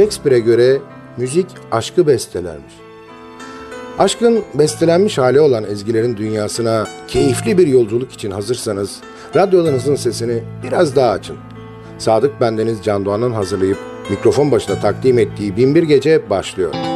Shakespeare'e göre müzik aşkı bestelermiş. Aşkın bestelenmiş hali olan ezgilerin dünyasına keyifli bir yolculuk için hazırsanız radyolarınızın sesini biraz daha açın. Sadık Bendeniz Can Doğan'ın hazırlayıp mikrofon başına takdim ettiği Binbir Gece başlıyor.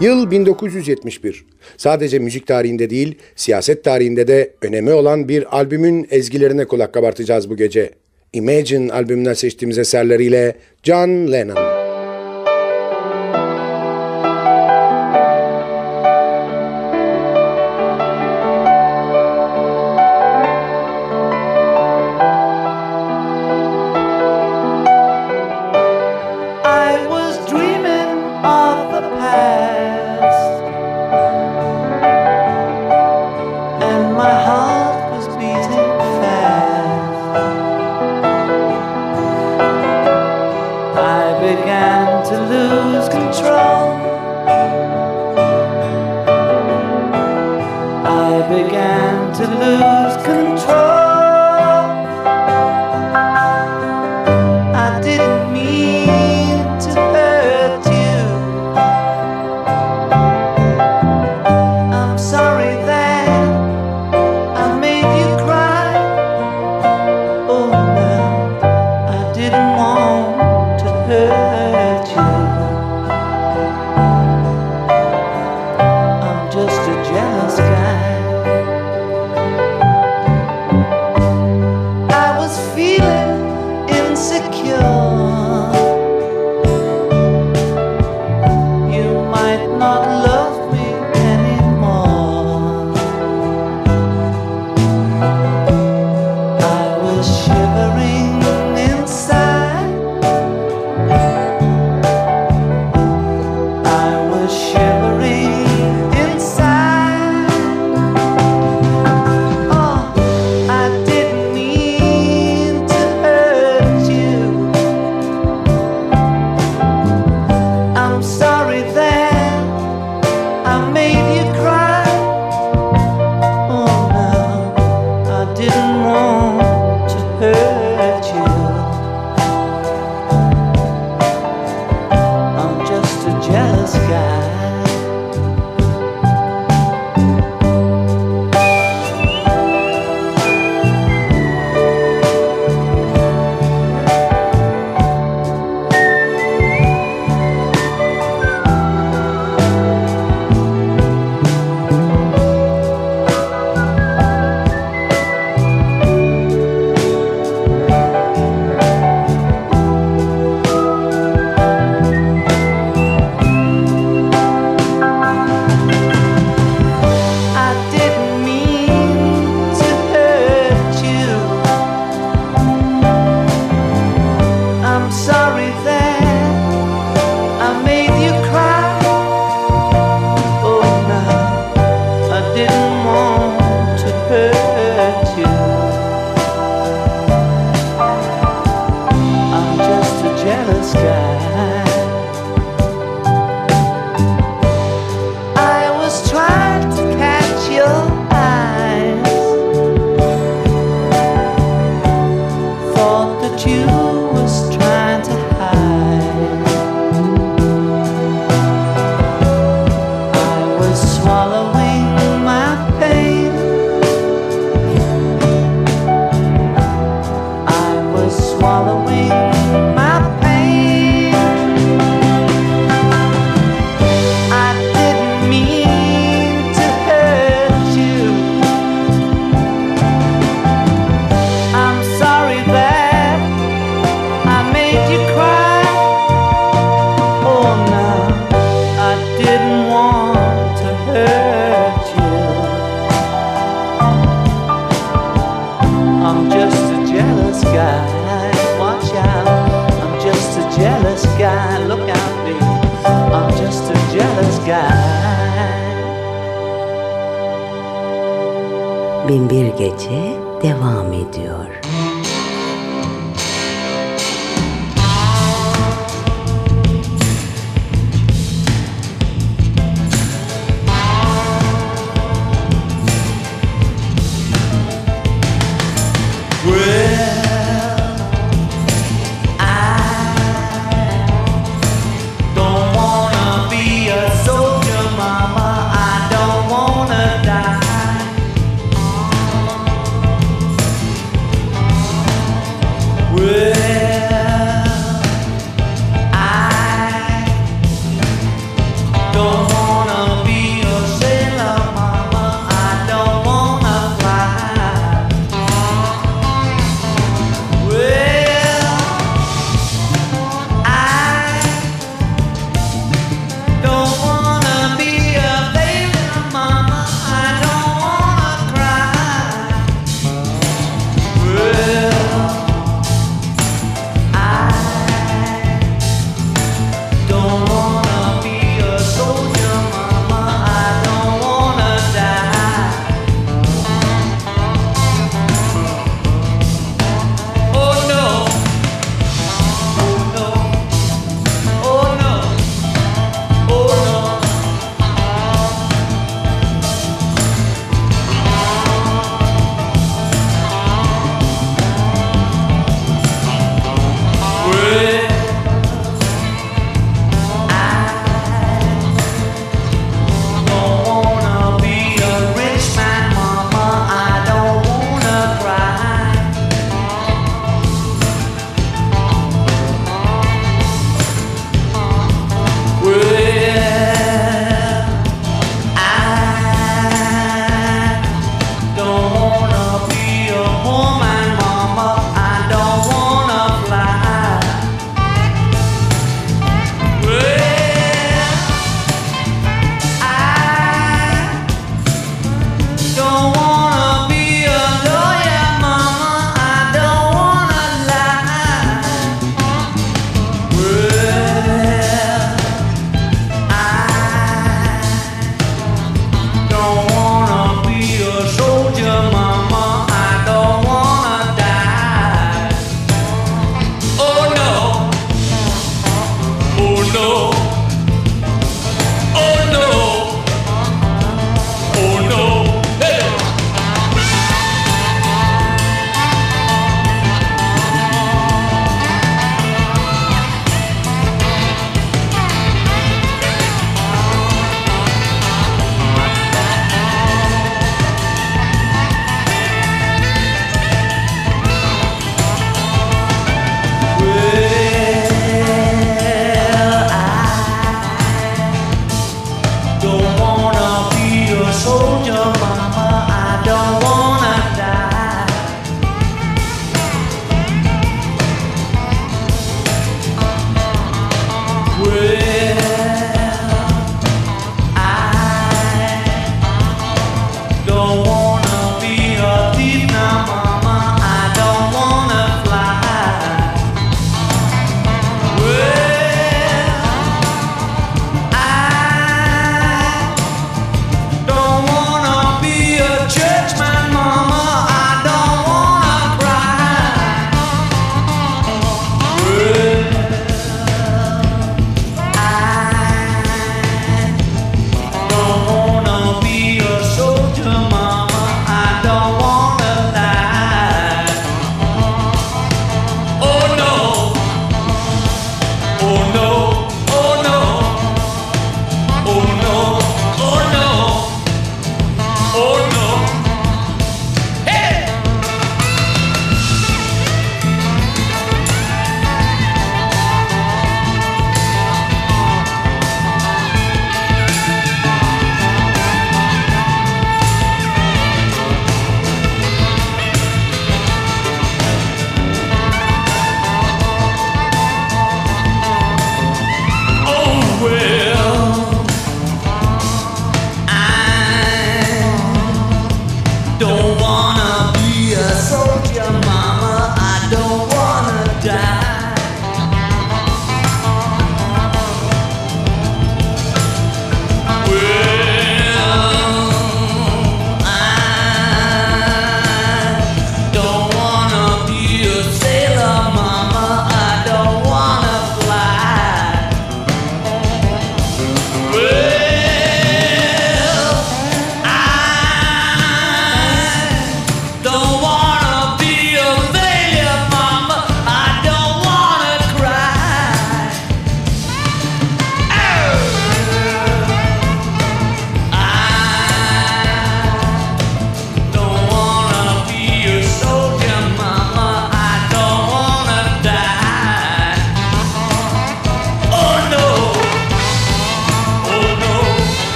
Yıl 1971. Sadece müzik tarihinde değil, siyaset tarihinde de önemi olan bir albümün ezgilerine kulak kabartacağız bu gece. Imagine albümünden seçtiğimiz eserleriyle John Lennon. Don't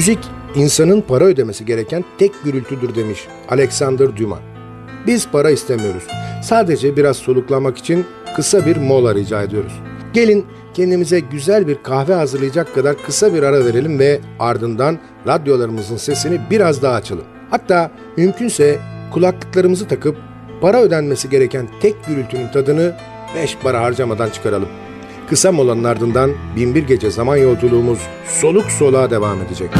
Müzik insanın para ödemesi gereken tek gürültüdür demiş Alexander Dumas. Biz para istemiyoruz. Sadece biraz soluklamak için kısa bir mola rica ediyoruz. Gelin kendimize güzel bir kahve hazırlayacak kadar kısa bir ara verelim ve ardından radyolarımızın sesini biraz daha açalım. Hatta mümkünse kulaklıklarımızı takıp para ödenmesi gereken tek gürültünün tadını beş para harcamadan çıkaralım. Kısa molanın ardından binbir gece zaman yolculuğumuz soluk soluğa devam edecek.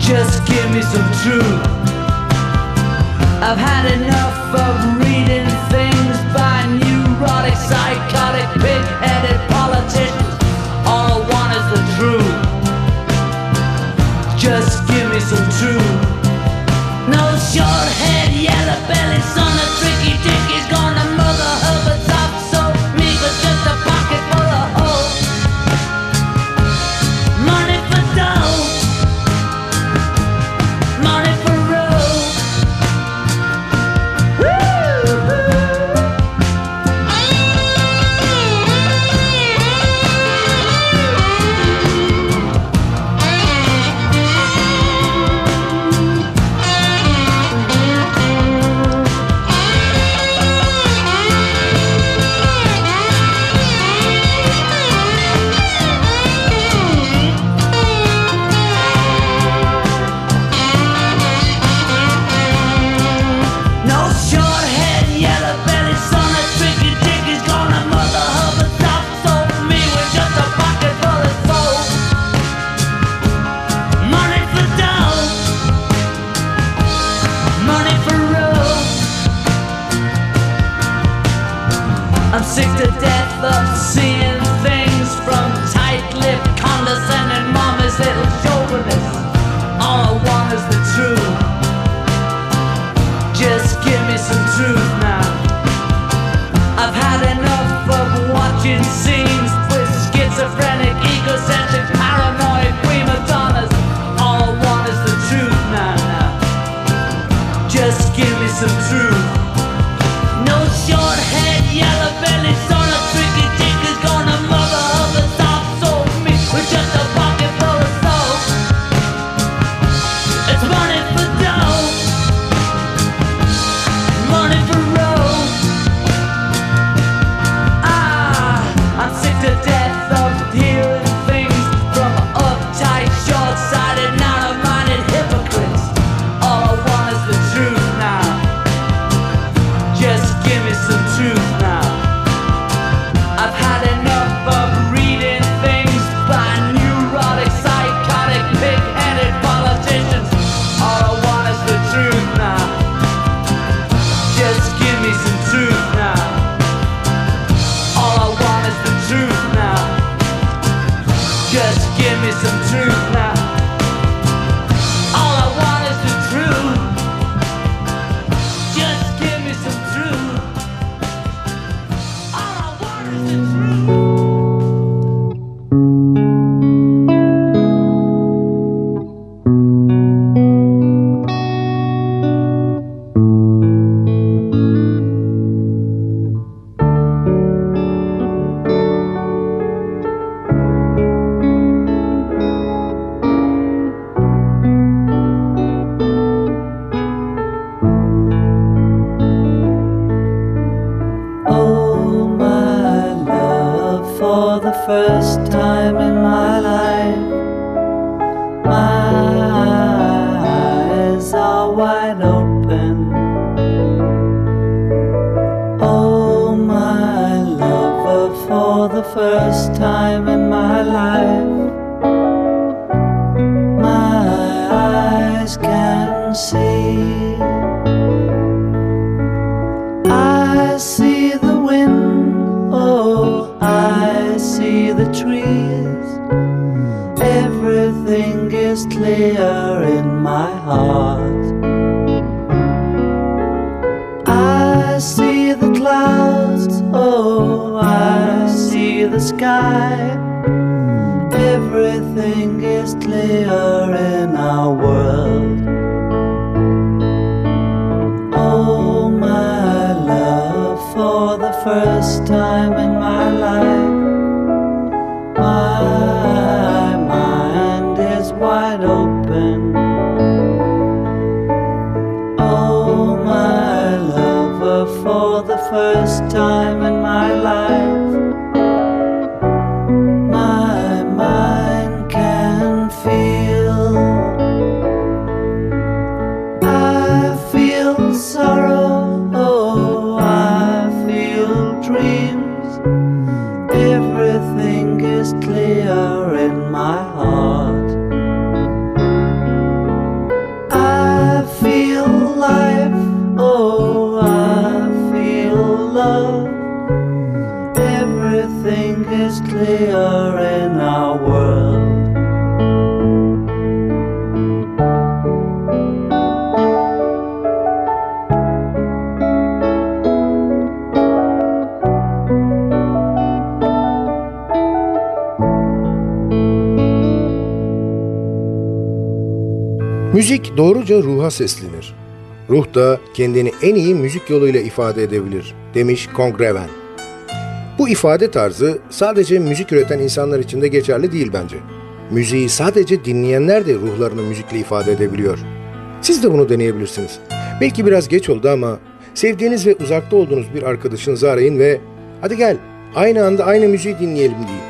Just give me some truth. I've had enough of this time life. Oh, I feel love. Everything is clear in our world. Müzik doğruca ruha seslenir. Ruh da kendini en iyi müzik yoluyla ifade edebilir demiş Kongreven. Bu ifade tarzı sadece müzik üreten insanlar için de geçerli değil bence. Müziği sadece dinleyenler de ruhlarını müzikle ifade edebiliyor. Siz de bunu deneyebilirsiniz. Belki biraz geç oldu ama sevdiğiniz ve uzakta olduğunuz bir arkadaşınızı arayın ve hadi gel aynı anda aynı müziği dinleyelim deyin.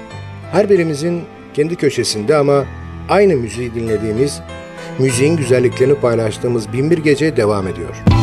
Her birimizin kendi köşesinde ama aynı müziği dinlediğimiz müziğin güzelliklerini paylaştığımız Binbir Gece devam ediyor.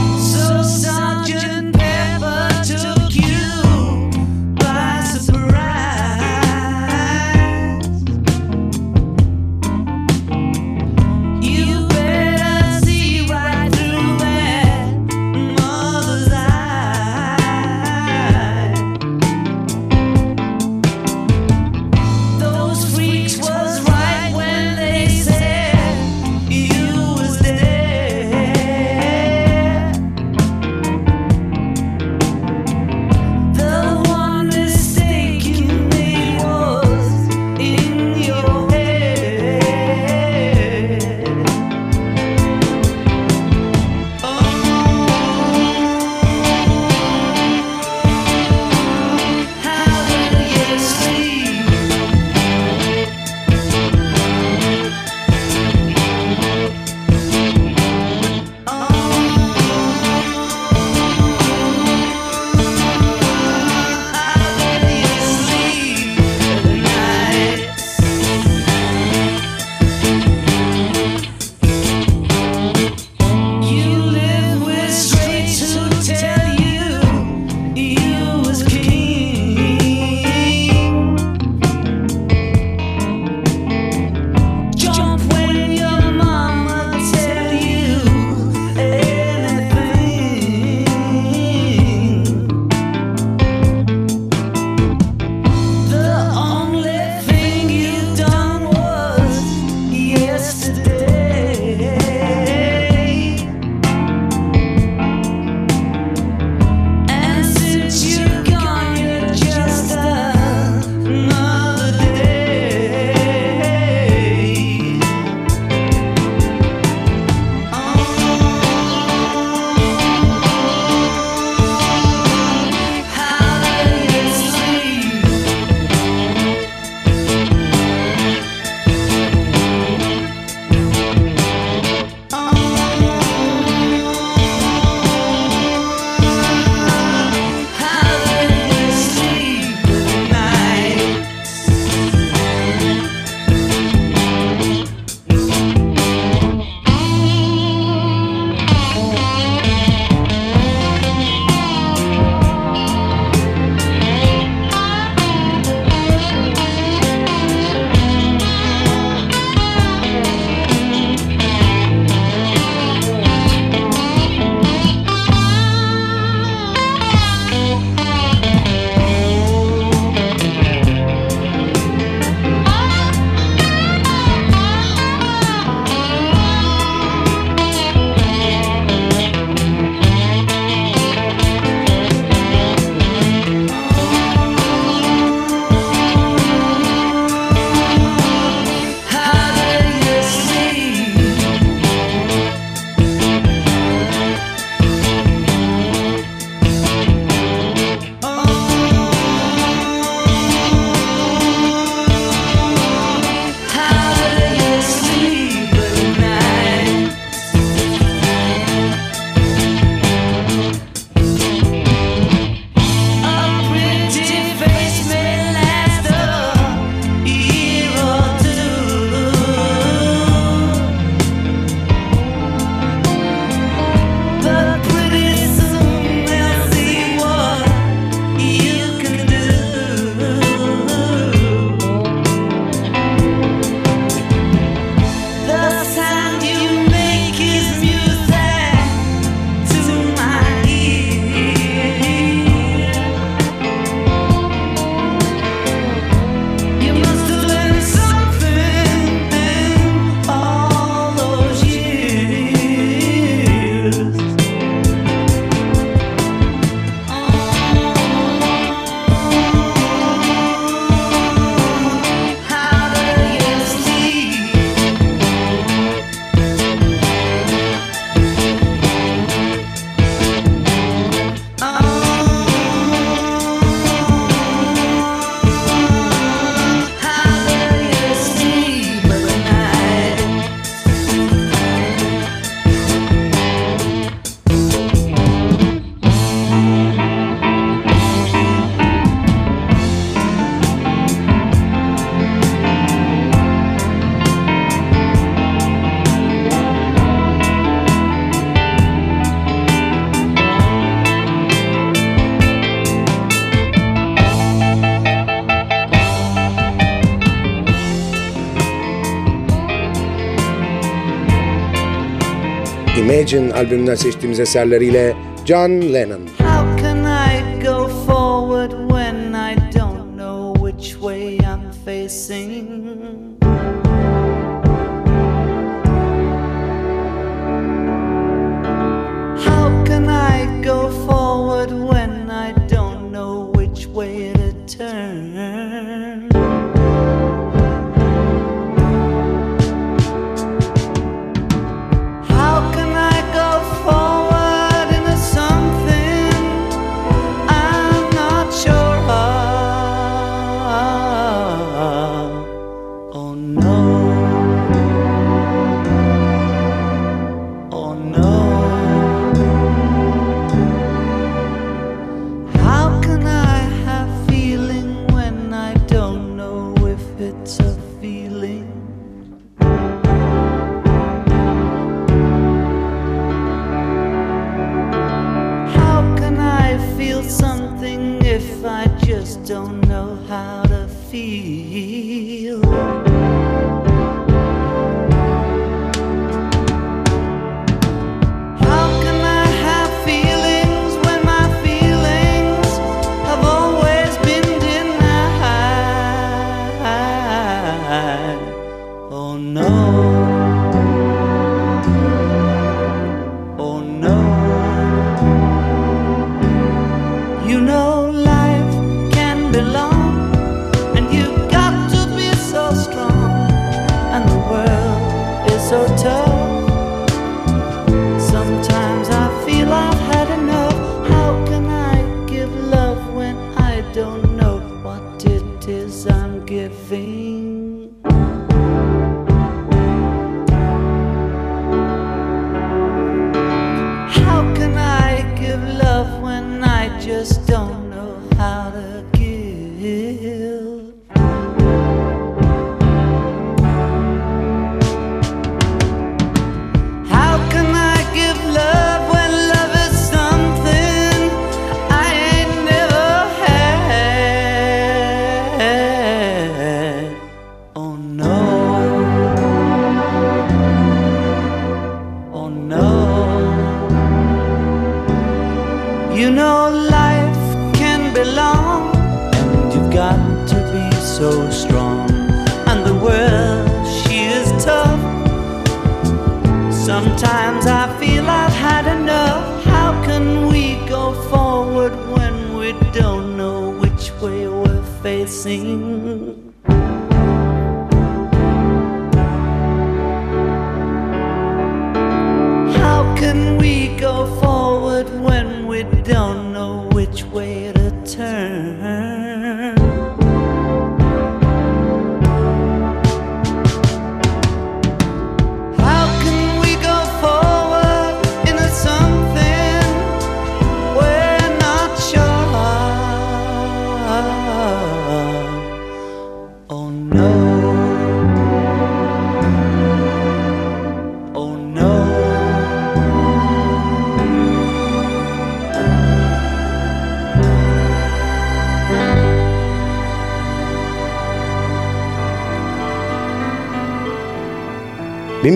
Imagine albümünden seçtiğimiz eserleriyle John Lennon.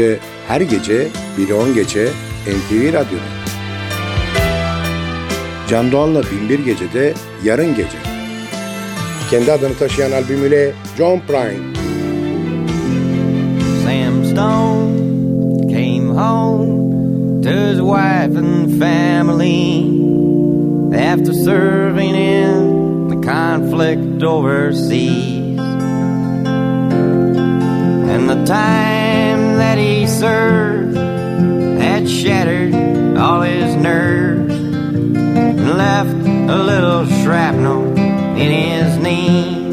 Gece her gece 1'e 10 geçe NTV Radyo'da. Can Doğan'la Binbir Gece'de yarın gece. Kendi adını taşıyan albümüyle John Prine. Sam Stone came home to his wife and family after serving in the conflict overseas. And the time that he served had shattered all his nerves and left a little shrapnel in his knee.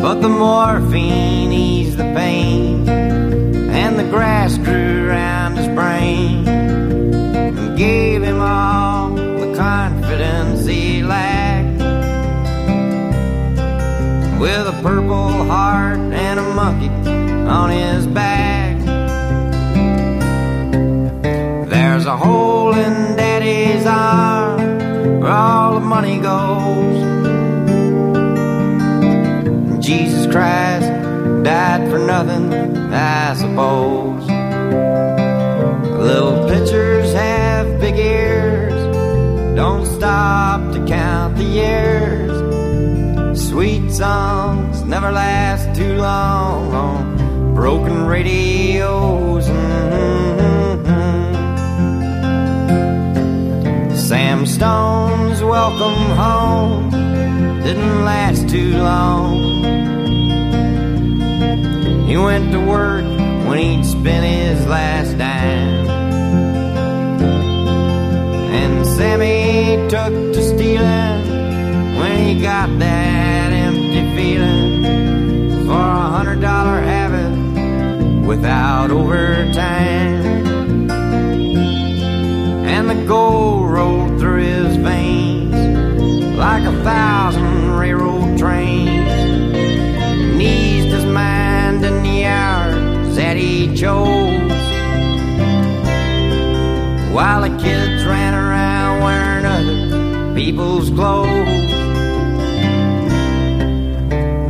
But the morphine eased the pain, and the grass grew around his brain, and gave him all the confidence he lacked. With a purple heart and a monkey on his back, there's a hole in Daddy's arm where all the money goes. Jesus Christ died for nothing, I suppose. Little pitchers have big ears, don't stop to count the years. Sweet songs never last too long on broken radios. Mm-hmm. Sam Stone's welcome home didn't last too long. He went to work when he'd spent his last dime. And Sammy took to stealing when he got that without overtime. And the gold rolled through his veins like a thousand railroad trains. And eased his mind in the hours that he chose. While the kids ran around wearing other people's clothes.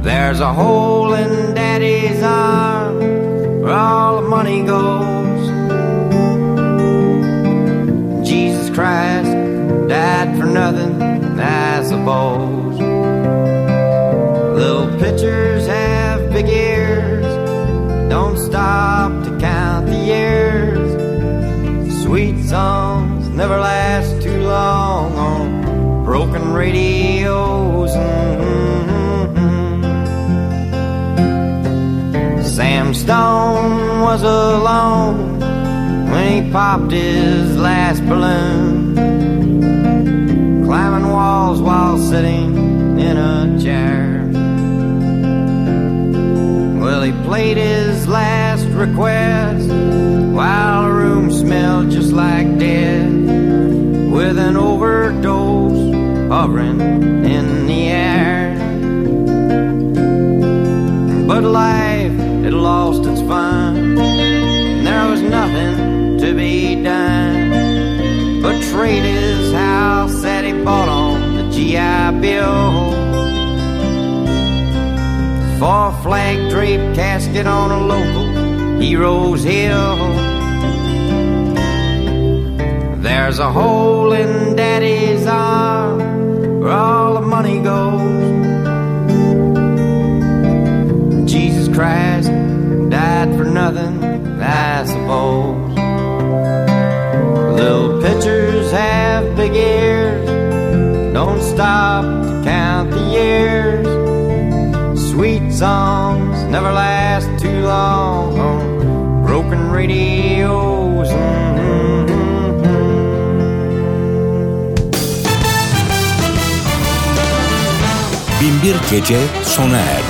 There's a hole in daddy's arm all the money goes. Jesus Christ died for nothing, I suppose. Little pitchers have big ears, don't stop to count the years. Sweet songs never last too long on broken radios. Was alone when he popped his last balloon, climbing walls while sitting in a chair. Well, he played his last request GI Bill for flag draped casket on a local hero's hill. There's a hole in daddy's arm where all the money goes. Jesus Christ died for nothing, I suppose. Little pitchers have big ears, don't stop never last too long on broken radios. Mm-hmm. Binbir Gece sona erdi.